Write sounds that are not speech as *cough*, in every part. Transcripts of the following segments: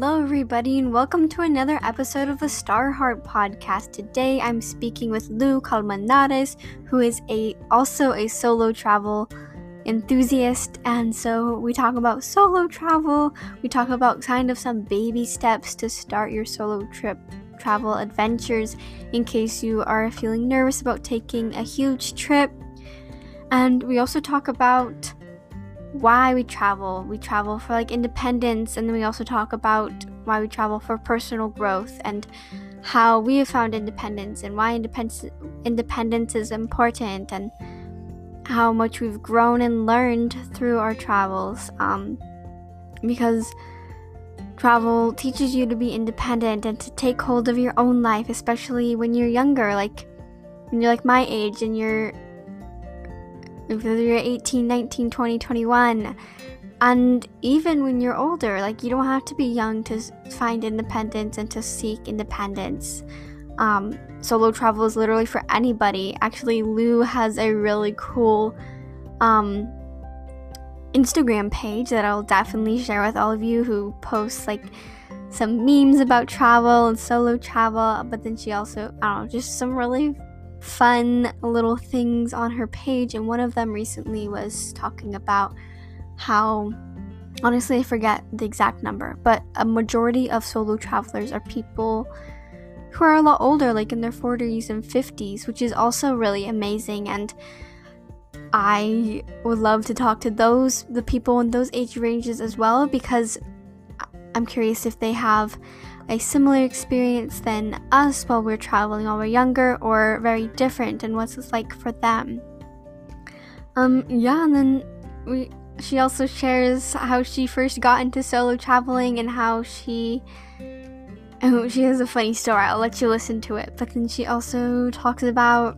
Hello, everybody, and welcome to another episode of the Star Heart podcast. Today, I'm speaking with Lu Colmenares, who is a also a solo travel enthusiast, and so we talk about solo travel. We talk about kind of some baby steps to start your solo trip travel adventures in case you are feeling nervous about taking a huge trip. And we also talk about why we travel. We travel for like independence, and then we also talk about why we travel for personal growth and how we have found independence and why independence independence is important and how much we've grown and learned through our travels. Um, because travel teaches you to be independent and to take hold of your own life, especially when you're younger, like when you're like my age and you're whether you're 18, 19, 20, 21. And even when you're older, like you don't have to be young to find independence and to seek independence. Um, solo travel is literally for anybody. Actually, Lu has a really cool um, Instagram page that I'll definitely share with all of you who posts like some memes about travel and solo travel. But then she also, I don't know, just some really fun little things on her page, and one of them recently was talking about how honestly, I forget the exact number, but a majority of solo travelers are people who are a lot older, like in their 40s and 50s, which is also really amazing. And I would love to talk to those, the people in those age ranges as well, because I'm curious if they have a similar experience than us while we're traveling while we're younger or very different and what's it like for them. Um yeah, and then we she also shares how she first got into solo traveling and how she oh, she has a funny story. I'll let you listen to it. But then she also talks about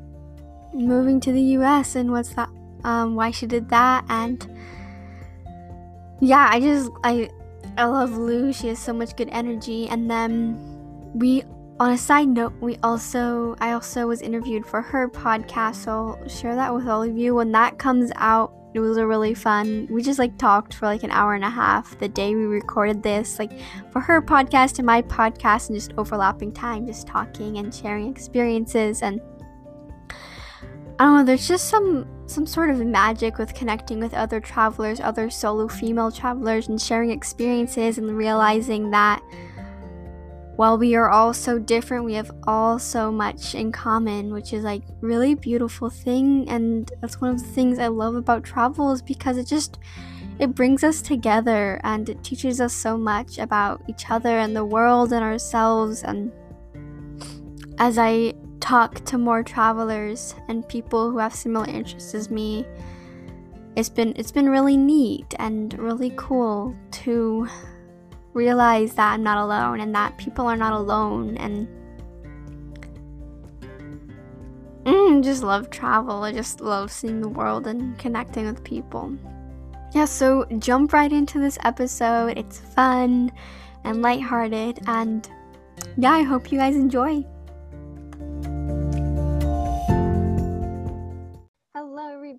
moving to the US and what's that um why she did that and yeah, I just I I love Lu. She has so much good energy. And then we, on a side note, we also, I also was interviewed for her podcast. So I'll share that with all of you. When that comes out, it was a really fun. We just like talked for like an hour and a half the day we recorded this, like for her podcast and my podcast, and just overlapping time, just talking and sharing experiences. And I don't know, there's just some some sort of magic with connecting with other travelers, other solo female travelers, and sharing experiences and realizing that while we are all so different, we have all so much in common, which is like really beautiful thing. And that's one of the things I love about travel is because it just it brings us together and it teaches us so much about each other and the world and ourselves. And as I talk to more travelers and people who have similar interests as me it's been it's been really neat and really cool to realize that I'm not alone and that people are not alone and mm, just love travel. I just love seeing the world and connecting with people. Yeah, so jump right into this episode. It's fun and lighthearted and yeah, I hope you guys enjoy.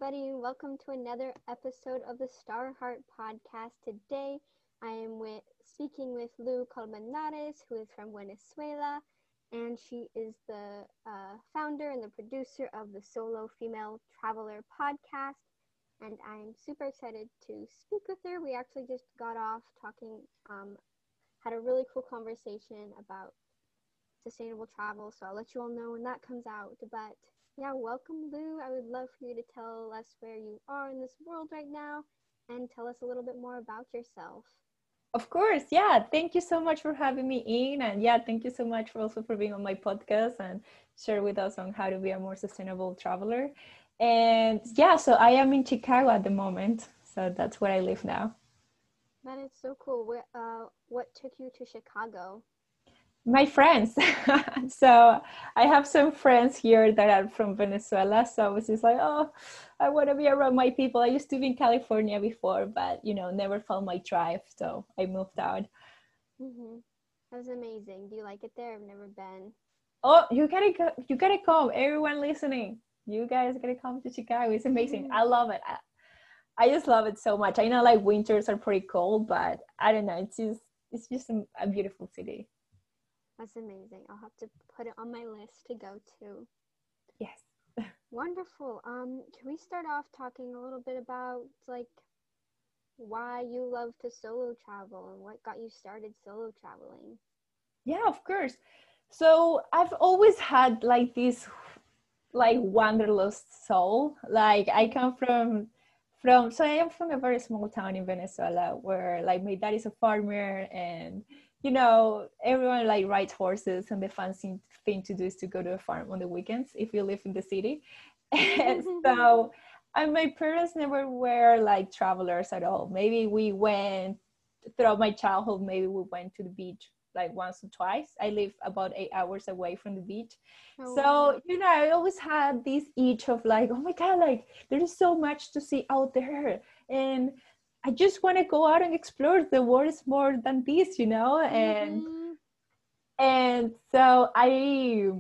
Everybody. Welcome to another episode of the Star Heart podcast. Today, I am with speaking with Lu Colmenares, who is from Venezuela, and she is the uh, founder and the producer of the Solo Female Traveler podcast. And I'm super excited to speak with her. We actually just got off talking, um, had a really cool conversation about sustainable travel. So I'll let you all know when that comes out. But yeah, welcome, Lu. I would love for you to tell us where you are in this world right now and tell us a little bit more about yourself. Of course, yeah. Thank you so much for having me in, and yeah, thank you so much for also for being on my podcast and share with us on how to be a more sustainable traveler. And yeah, so I am in Chicago at the moment, so that's where I live now. That is so cool. What, uh, what took you to Chicago? My friends. *laughs* So i have some friends here that are from venezuela so i was just like oh i want to be around my people. I used to be in california before but you know never found my tribe so i moved out. Mm-hmm. that was amazing. Do you like it there? I've never been. Oh you gotta go you gotta come. Everyone listening you guys gotta come to chicago. It's amazing. Mm-hmm. i love it. I, I just love it so much. I know like winters are pretty cold but i don't know. It's just it's just a, a beautiful city. That's amazing. I'll have to put it on my list to go to. Yes. *laughs* Wonderful. Um, can we start off talking a little bit about like why you love to solo travel and what got you started solo traveling? Yeah, of course. So I've always had like this like wanderlust soul. Like I come from from so I am from a very small town in Venezuela where like my dad is a farmer and you know everyone like rides horses and the fancy thing to do is to go to a farm on the weekends if you live in the city. and *laughs* so and my parents never were like travelers at all. Maybe we went throughout my childhood, maybe we went to the beach like once or twice. I live about eight hours away from the beach. Oh, so, wow. you know, I always had this itch of like, oh my God, like there is so much to see out there. And I just want to go out and explore. The world is more than this, you know? And mm-hmm. and so I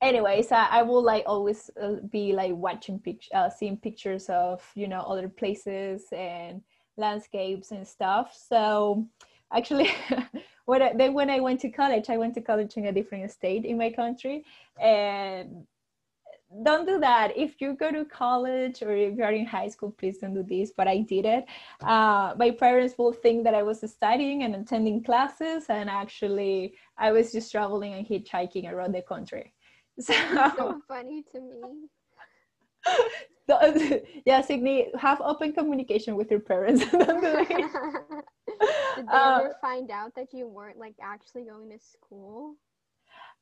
anyways I, I will like always uh, be like watching pictures uh, seeing pictures of you know other places and landscapes and stuff so actually *laughs* when I, then when I went to college, I went to college in a different state in my country, and don't do that. If you go to college or if you're in high school, please don't do this. But I did it. Uh, my parents will think that I was studying and attending classes, and actually, I was just traveling and hitchhiking around the country. *laughs* So, so funny to me. *laughs* *laughs* yeah, Sydney, have open communication with your parents. Did they uh, ever find out that you weren't like actually going to school?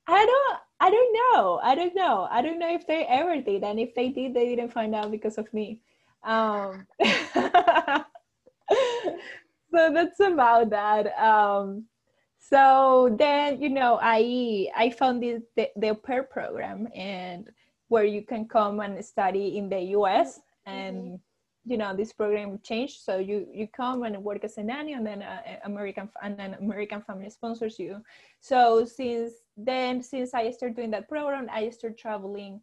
I don't I don't know. I don't know. I don't know if they ever did. And if they did, they didn't find out because of me. Um *laughs* so that's about that. Um so then you know I I found this the, the pair program and where you can come and study in the US and mm-hmm you know this program changed. So you you come and work as a nanny and then uh, american and then american family sponsors you. So since then since i started doing that program i started traveling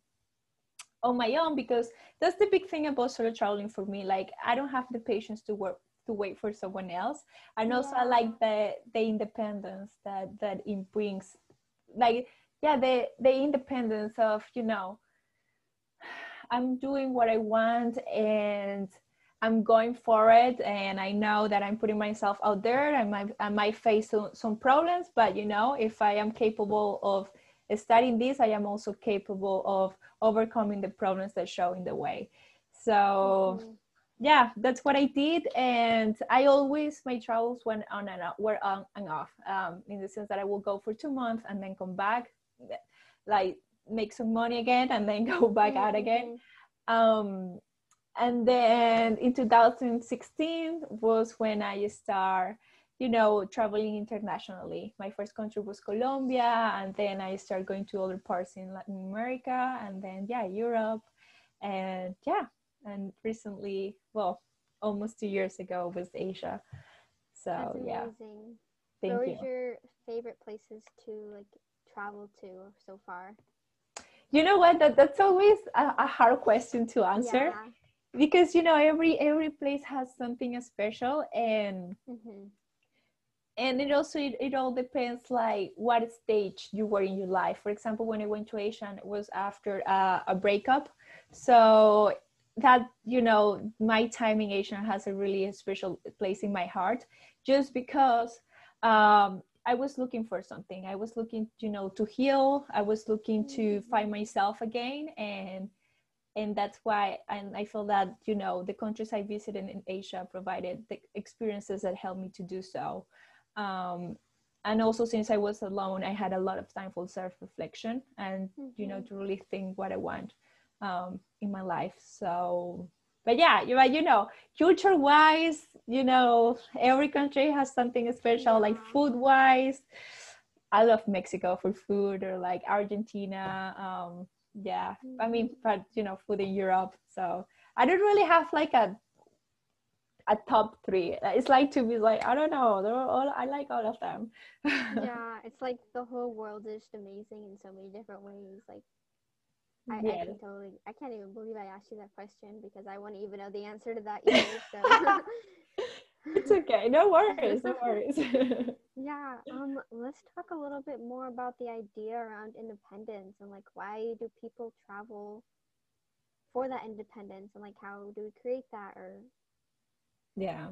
on my own because that's the big thing about solo traveling for me. Like i don't have the patience to work to wait for someone else. And also yeah. i like the the independence that that it brings. Like yeah the the independence of you know I'm doing what I want and I'm going for it. And I know that I'm putting myself out there. I might, I might face some, some problems, but you know, if I am capable of studying this, I am also capable of overcoming the problems that show in the way. So, mm-hmm. yeah, that's what I did. And I always, my travels went on and off, were on and off um, in the sense that I will go for two months and then come back. Like make some money again and then *laughs* go back mm-hmm. out again. Um, and then in 2016 was when i start you know traveling internationally. My first country was colombia and then i started going to other parts in latin america and then yeah europe. And yeah and recently well almost two years ago was asia. So yeah. Thank what you. was your favorite places to like travel to so far you know what that, that's always a, a hard question to answer yeah. because you know every every place has something special and mm-hmm. and it also it, it all depends like what stage you were in your life for example when i went to asia it was after uh, a breakup so that you know my time in asia has a really special place in my heart just because um, I was looking for something. I was looking, you know, to heal. I was looking to mm-hmm. find myself again, and and that's why and I feel that you know the countries I visited in Asia provided the experiences that helped me to do so. Um, and also since I was alone, I had a lot of time for self-reflection and mm-hmm. you know mm-hmm. to really think what I want um, in my life. So but yeah, you you know, culture wise, you know, every country has something special, like food wise. I love Mexico for food, or like Argentina. Um, yeah, I mean, mm-hmm. but you know, food in Europe. So I don't really have like a a top three. It's like to be like I don't know. They're all I like all of them. *laughs* yeah, it's like the whole world is amazing in so many different ways. Like I, yeah. I can totally. I can't even believe I asked you that question because I wouldn't even know the answer to that either. So. *laughs* it's okay. No worries. No worries. *laughs* *laughs* yeah. Um. Let's talk a little bit more about the idea around independence and like why do people travel for that independence and like how do we create that or. Yeah.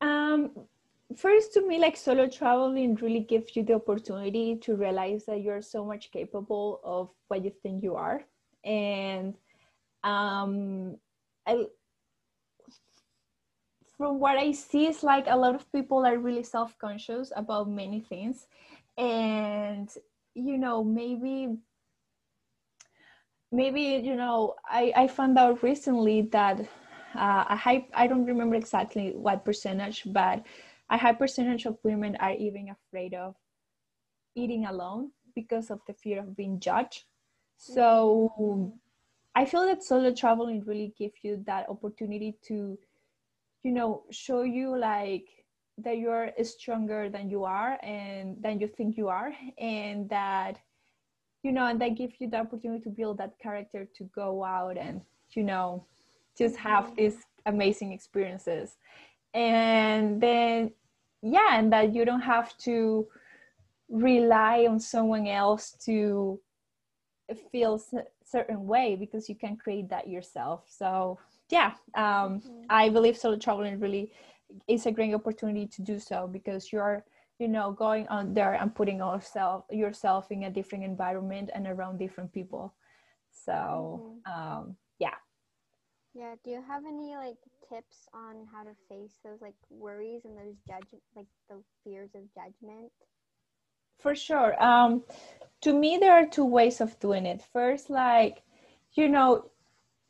Um. First, to me, like solo traveling really gives you the opportunity to realize that you're so much capable of what you think you are, and um, I from what I see, it's like a lot of people are really self conscious about many things. And, you know, maybe, maybe, you know, I, I found out recently that uh, a high, I don't remember exactly what percentage, but a high percentage of women are even afraid of eating alone because of the fear of being judged. So I feel that solo traveling really gives you that opportunity to you know show you like that you're stronger than you are and than you think you are and that you know and that gives you the opportunity to build that character to go out and you know just have these amazing experiences and then yeah and that you don't have to rely on someone else to feel certain way because you can create that yourself so yeah, um, mm-hmm. I believe solo traveling really is a great opportunity to do so because you're you know going on there and putting yourself yourself in a different environment and around different people so mm-hmm. um, yeah yeah do you have any like tips on how to face those like worries and those judge like the fears of judgment? For sure. Um, to me there are two ways of doing it. First like you know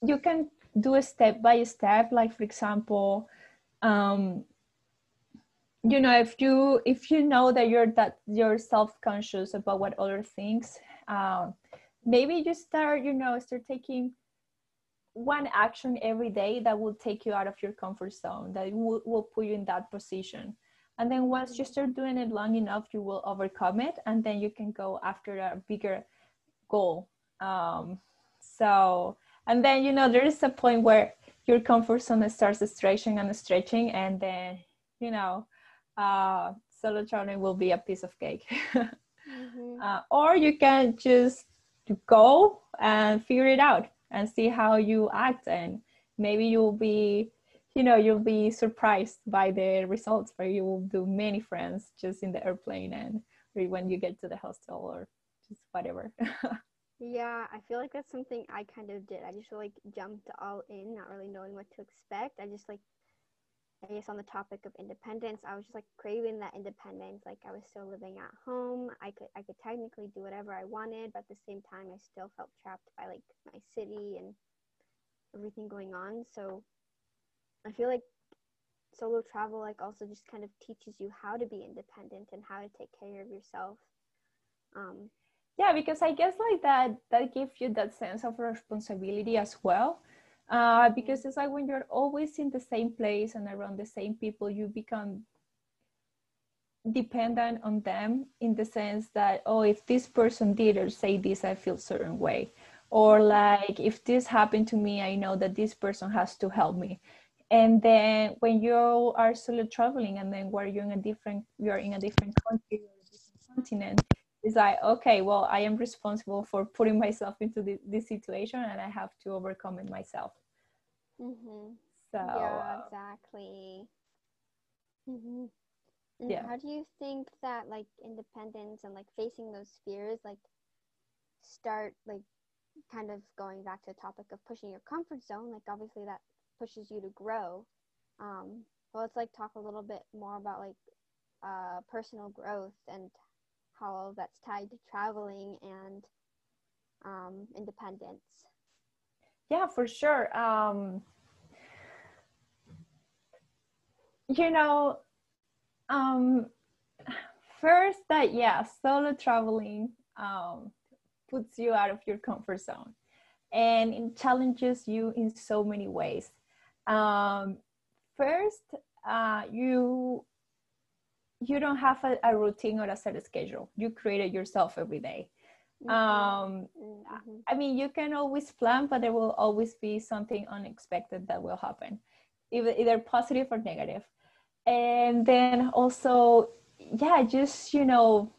you can do a step by step like for example um, you know if you if you know that you're that you're self-conscious about what other things um, maybe you start you know start taking one action every day that will take you out of your comfort zone that will, will put you in that position. And then once you start doing it long enough you will overcome it and then you can go after a bigger goal. Um, so and then you know there is a point where your comfort zone starts stretching and stretching and then you know uh, solo traveling will be a piece of cake. *laughs* Mm-hmm. uh, or you can just go and figure it out and see how you act and maybe you'll be you know you'll be surprised by the results where you will do many friends just in the airplane and when you get to the hostel or just whatever *laughs* Yeah, I feel like that's something I kind of did. I just like jumped all in, not really knowing what to expect. I just like, I guess on the topic of independence, I was just like craving that independence. Like I was still living at home. I could I could technically do whatever I wanted, but at the same time, I still felt trapped by like my city and everything going on. So I feel like solo travel like also just kind of teaches you how to be independent and how to take care of yourself. Um, yeah because i guess like that that gives you that sense of responsibility as well uh, because it's like when you're always in the same place and around the same people you become dependent on them in the sense that oh if this person did or say this i feel certain way. Or like if this happened to me i know that this person has to help me. And then when you are solo traveling and then where you're in a different you're in a different country or a different continent it's like okay well i am responsible for putting myself into the, this situation and i have to overcome it myself mm-hmm. so yeah exactly mm-hmm. and yeah. how do you think that like independence and like facing those fears like start like kind of going back to the topic of pushing your comfort zone like obviously that pushes you to grow um well let's like talk a little bit more about like uh personal growth and how that's tied to traveling and um, independence. Yeah, for sure. Um, you know, um, first that yeah, solo traveling um, puts you out of your comfort zone, and it challenges you in so many ways. Um, first, uh, you you don't have a, a, routine or a set schedule you create it yourself every day. Mm-hmm. Um, mm-hmm. i mean you can always plan but there will always be something unexpected that will happen either, either positive or negative. negative and then also yeah just you know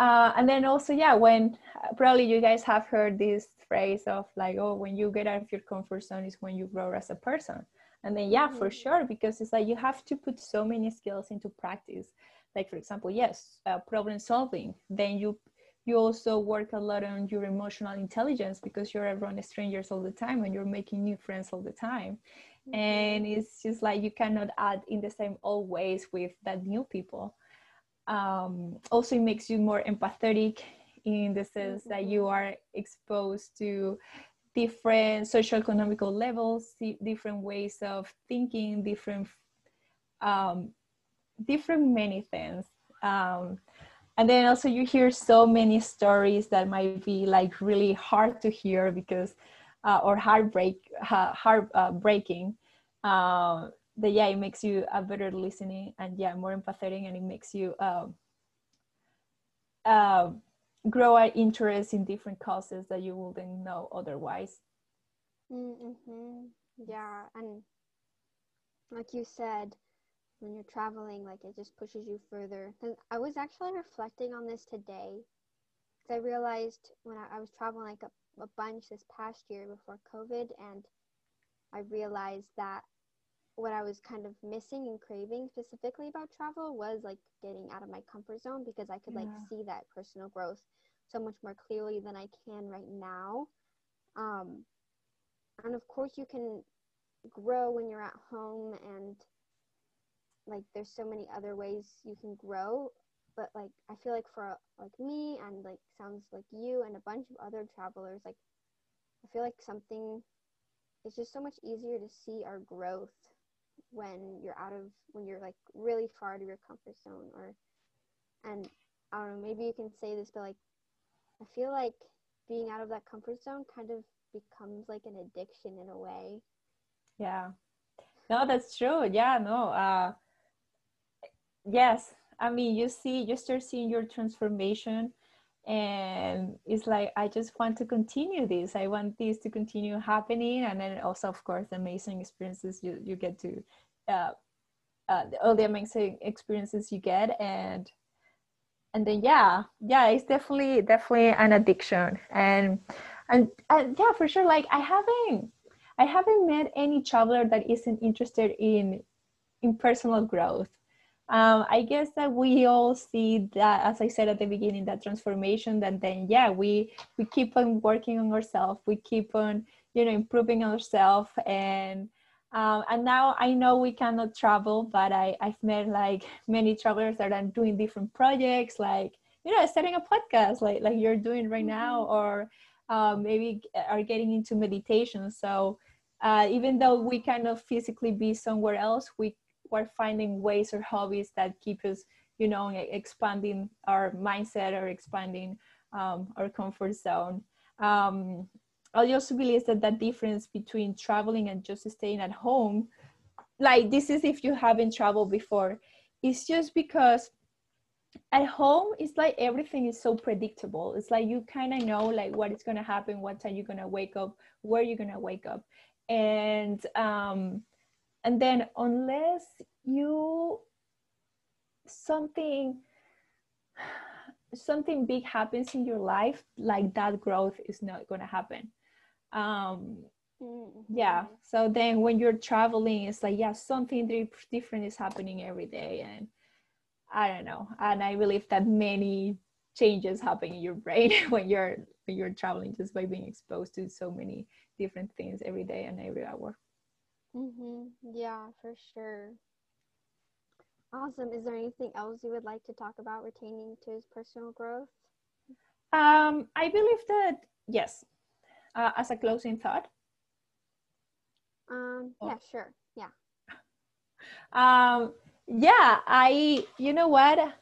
uh, and then also yeah when probably you guys have heard this phrase of like oh when you get out of your comfort zone is when you grow as a person and then yeah mm-hmm. for sure because it's like you have to put so many skills into practice like for example yes uh, problem solving then you you also work a lot on your emotional intelligence because you're around strangers all the time and you're making new friends all the time mm-hmm. and it's just like you cannot add in the same old ways with that new people um, also it makes you more empathetic in the sense mm-hmm. that you are exposed to different social economical levels different ways of thinking different um, different many things. Um, and then also you hear so many stories that might be like really hard to hear because uh, or heartbreak uh, heart uh, that yeah it makes you a better listening and yeah more empathetic and it makes you um, uh, grow an interest in different causes that you wouldn't know otherwise. Mm-hmm. yeah and like you said when you're traveling like it just pushes you further. And i was actually reflecting on this today. Because i realized when I, I, was traveling like a, a bunch this past year before covid and i realized that what i was kind of missing and craving specifically about travel was like getting out of my comfort zone because i could yeah. like see that personal growth so much more clearly than i can right now um and of course you can grow when you're at home and like there's so many other ways you can grow but like i feel like for like me and like sounds like you and a bunch of other travelers like i feel like something it's just so much easier to see our growth when you're out of when you're like really far out of your comfort zone or and i don't know maybe you can say this but like i feel like being out of that comfort zone kind of becomes like an addiction in a way. Yeah. No that's true. Yeah no uh yes. I mean you see you start seeing your transformation and it's like i just want to continue this. I want this to continue happening. And then also of course the amazing experiences you, you get to uh, uh, all the amazing experiences you get. And and then yeah yeah it's definitely definitely an addiction. And and, and yeah for sure like i haven't i haven't met any traveler that isn't interested in in personal growth um, I guess that we all see that, as I said at the beginning, that transformation. That then, yeah, we we keep on working on ourselves. We keep on, you know, improving ourselves. And um, and now I know we cannot travel, but I I've met like *laughs* many travelers that are doing different projects, like you know, starting a podcast, like like you're doing right now, mm-hmm. or um, maybe are getting into meditation. So. Uh, even though we cannot physically be somewhere else, we we're finding ways or hobbies that keep us you know expanding our mindset or expanding um, our comfort zone. Um, i also believe that that difference between traveling and just staying at home like this is if you haven't traveled before it's just because at home it's like everything is so predictable. It's like you kind of know like what is going to happen what time you're going to wake up where you're going to wake up. And um and then unless you something something big happens in your life like that growth is not going to happen. Um mm-hmm. yeah. So then when you're traveling it's like yeah something different is happening every day. And i don't know. And i believe that many changes happen in your brain *laughs* when you're when you're traveling just by being exposed to so many different things every day and every hour Mm-hmm. Yeah, for sure. Awesome. Is there anything else you would like to talk about retaining to his personal growth? Um, I believe that yes. Uh, as a closing thought. Um, oh. yeah, sure. Yeah. Um, yeah, I. You know what?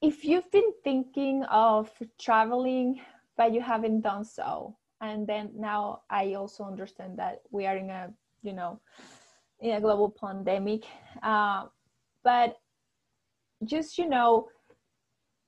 If you've been thinking of traveling but you haven't done so, and then now i also understand that we are in a you know in a global pandemic uh, but just you know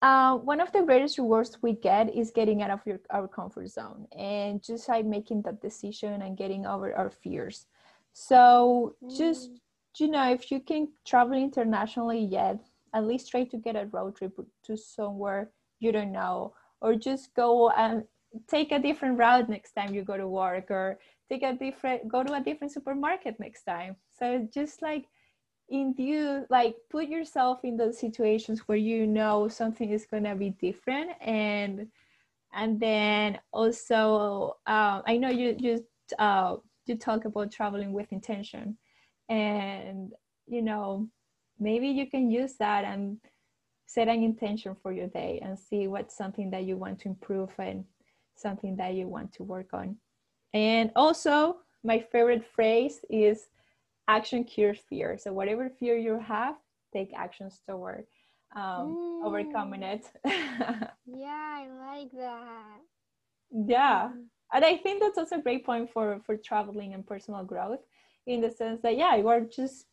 uh, one of the greatest rewards we get is getting out of your, our comfort zone and just like making that decision and getting over our fears So just mm. you know, if you can travel internationally yet, at least try to get a road trip to somewhere you don't know, or just go and take a different route next time you go to work, or take a different go to a different supermarket next time. So just like in you like put yourself in those situations where you know something is gonna be different and and then also uh, I know you just uh, you talk about traveling with intention and you know maybe you can use that and set an intention for your day and see what's something that you want to improve and something that you want to work on. And also my favorite phrase is action cures fear. So whatever fear you have take actions toward um, mm. overcoming it. *laughs* Yeah i like that. Yeah. Mm and i think that's also a great point for for traveling and personal growth in the sense that yeah you are just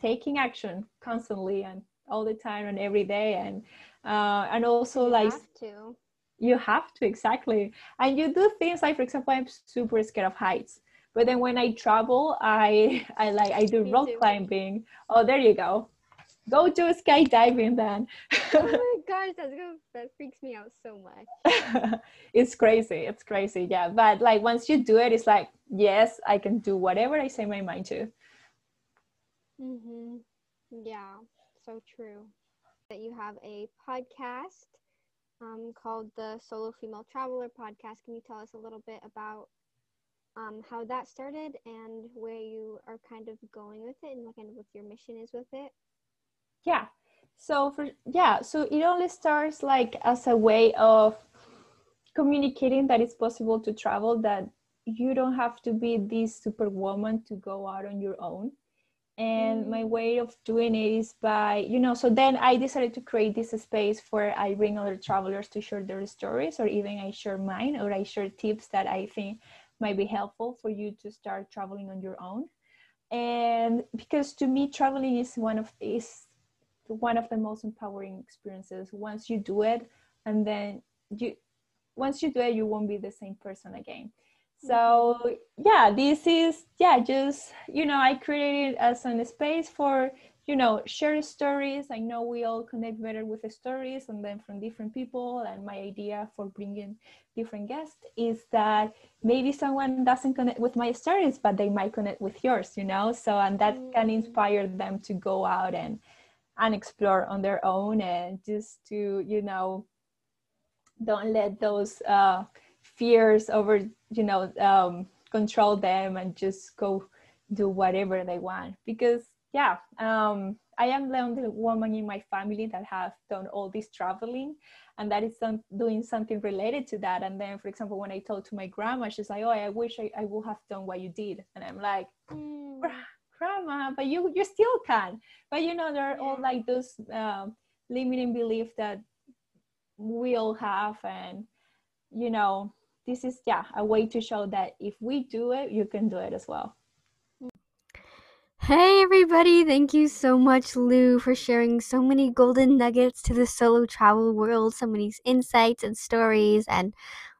taking action constantly and all the time and every day and uh, and also you like. You have to exactly. And you do things like for example i'm super scared of heights. But then when i travel i *laughs* i like i do Me rock too. climbing. Oh there you go. Go do skydiving then. Oh my *laughs* gosh that's gonna, that freaks me out so much. *laughs* It's crazy it's crazy yeah. But like once you do it it's like yes i can do whatever i say my mind to. Mm-hmm. yeah so true that you have a podcast um, called the solo female traveler podcast. Can you tell us a little bit about um, how that started and where you are kind of going with it and what kind of what your mission is with it? Yeah. So for yeah so it only starts like as a way of communicating that it's possible to travel that you don't have to be this superwoman to go out on your own and mm. my way of doing it is by you know so then i decided to create this space where i bring other travelers to share their stories or even i share mine or i share tips that i think might be helpful for you to start traveling on your own. And because to me traveling is one of is one of the most empowering experiences. Once you do it and then you once you do it you won't be the same person again so yeah this is yeah just you know i created as a space for you know share stories. I know we all connect better with the stories and then from different people. And my idea for bringing different guests is that maybe someone doesn't connect with my stories but they might connect with yours you know? So and that can mm. inspire them to go out and and explore on their own and just to you know don't let those uh, fears over you know um, control them and just go do whatever they want. Because yeah um, i am the only woman in my family that have done all this traveling and that is some, doing something related to that. And then for example when i told to my grandma she's like oh i wish i, I would have done what you did. And i'm like mm grandma but you you still can. But you know there are all like those um, limiting beliefs that we all have and you know this is yeah a way to show that if we do it you can do it as well. Hey everybody, thank you so much, Lu, for sharing so many golden nuggets to the solo travel world, so many insights and stories, and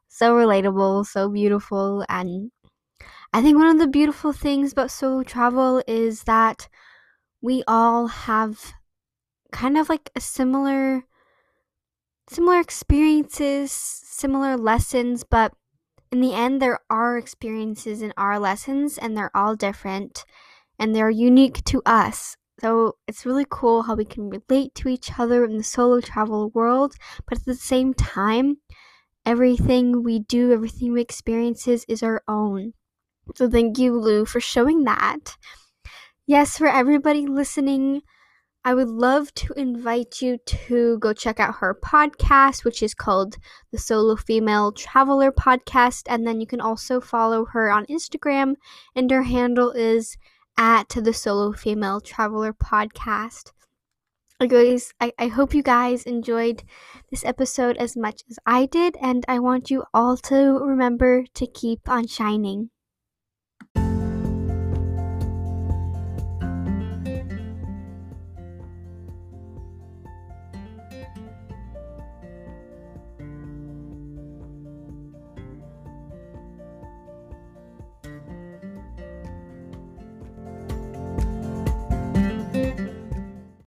so relatable, so beautiful, and I think one of the beautiful things about solo travel is that we all have kind of like a similar similar experiences, similar lessons, but in the end there are experiences and our lessons and they're all different and they're unique to us. So it's really cool how we can relate to each other in the solo travel world, but at the same time, everything we do, everything we experiences is our own. So thank you, Lu, for showing that. Yes, for everybody listening, I would love to invite you to go check out her podcast, which is called the Solo Female Traveler Podcast. And then you can also follow her on Instagram, and her handle is at the Solo Female Traveler Podcast. Guys, I, I hope you guys enjoyed this episode as much as I did, and I want you all to remember to keep on shining.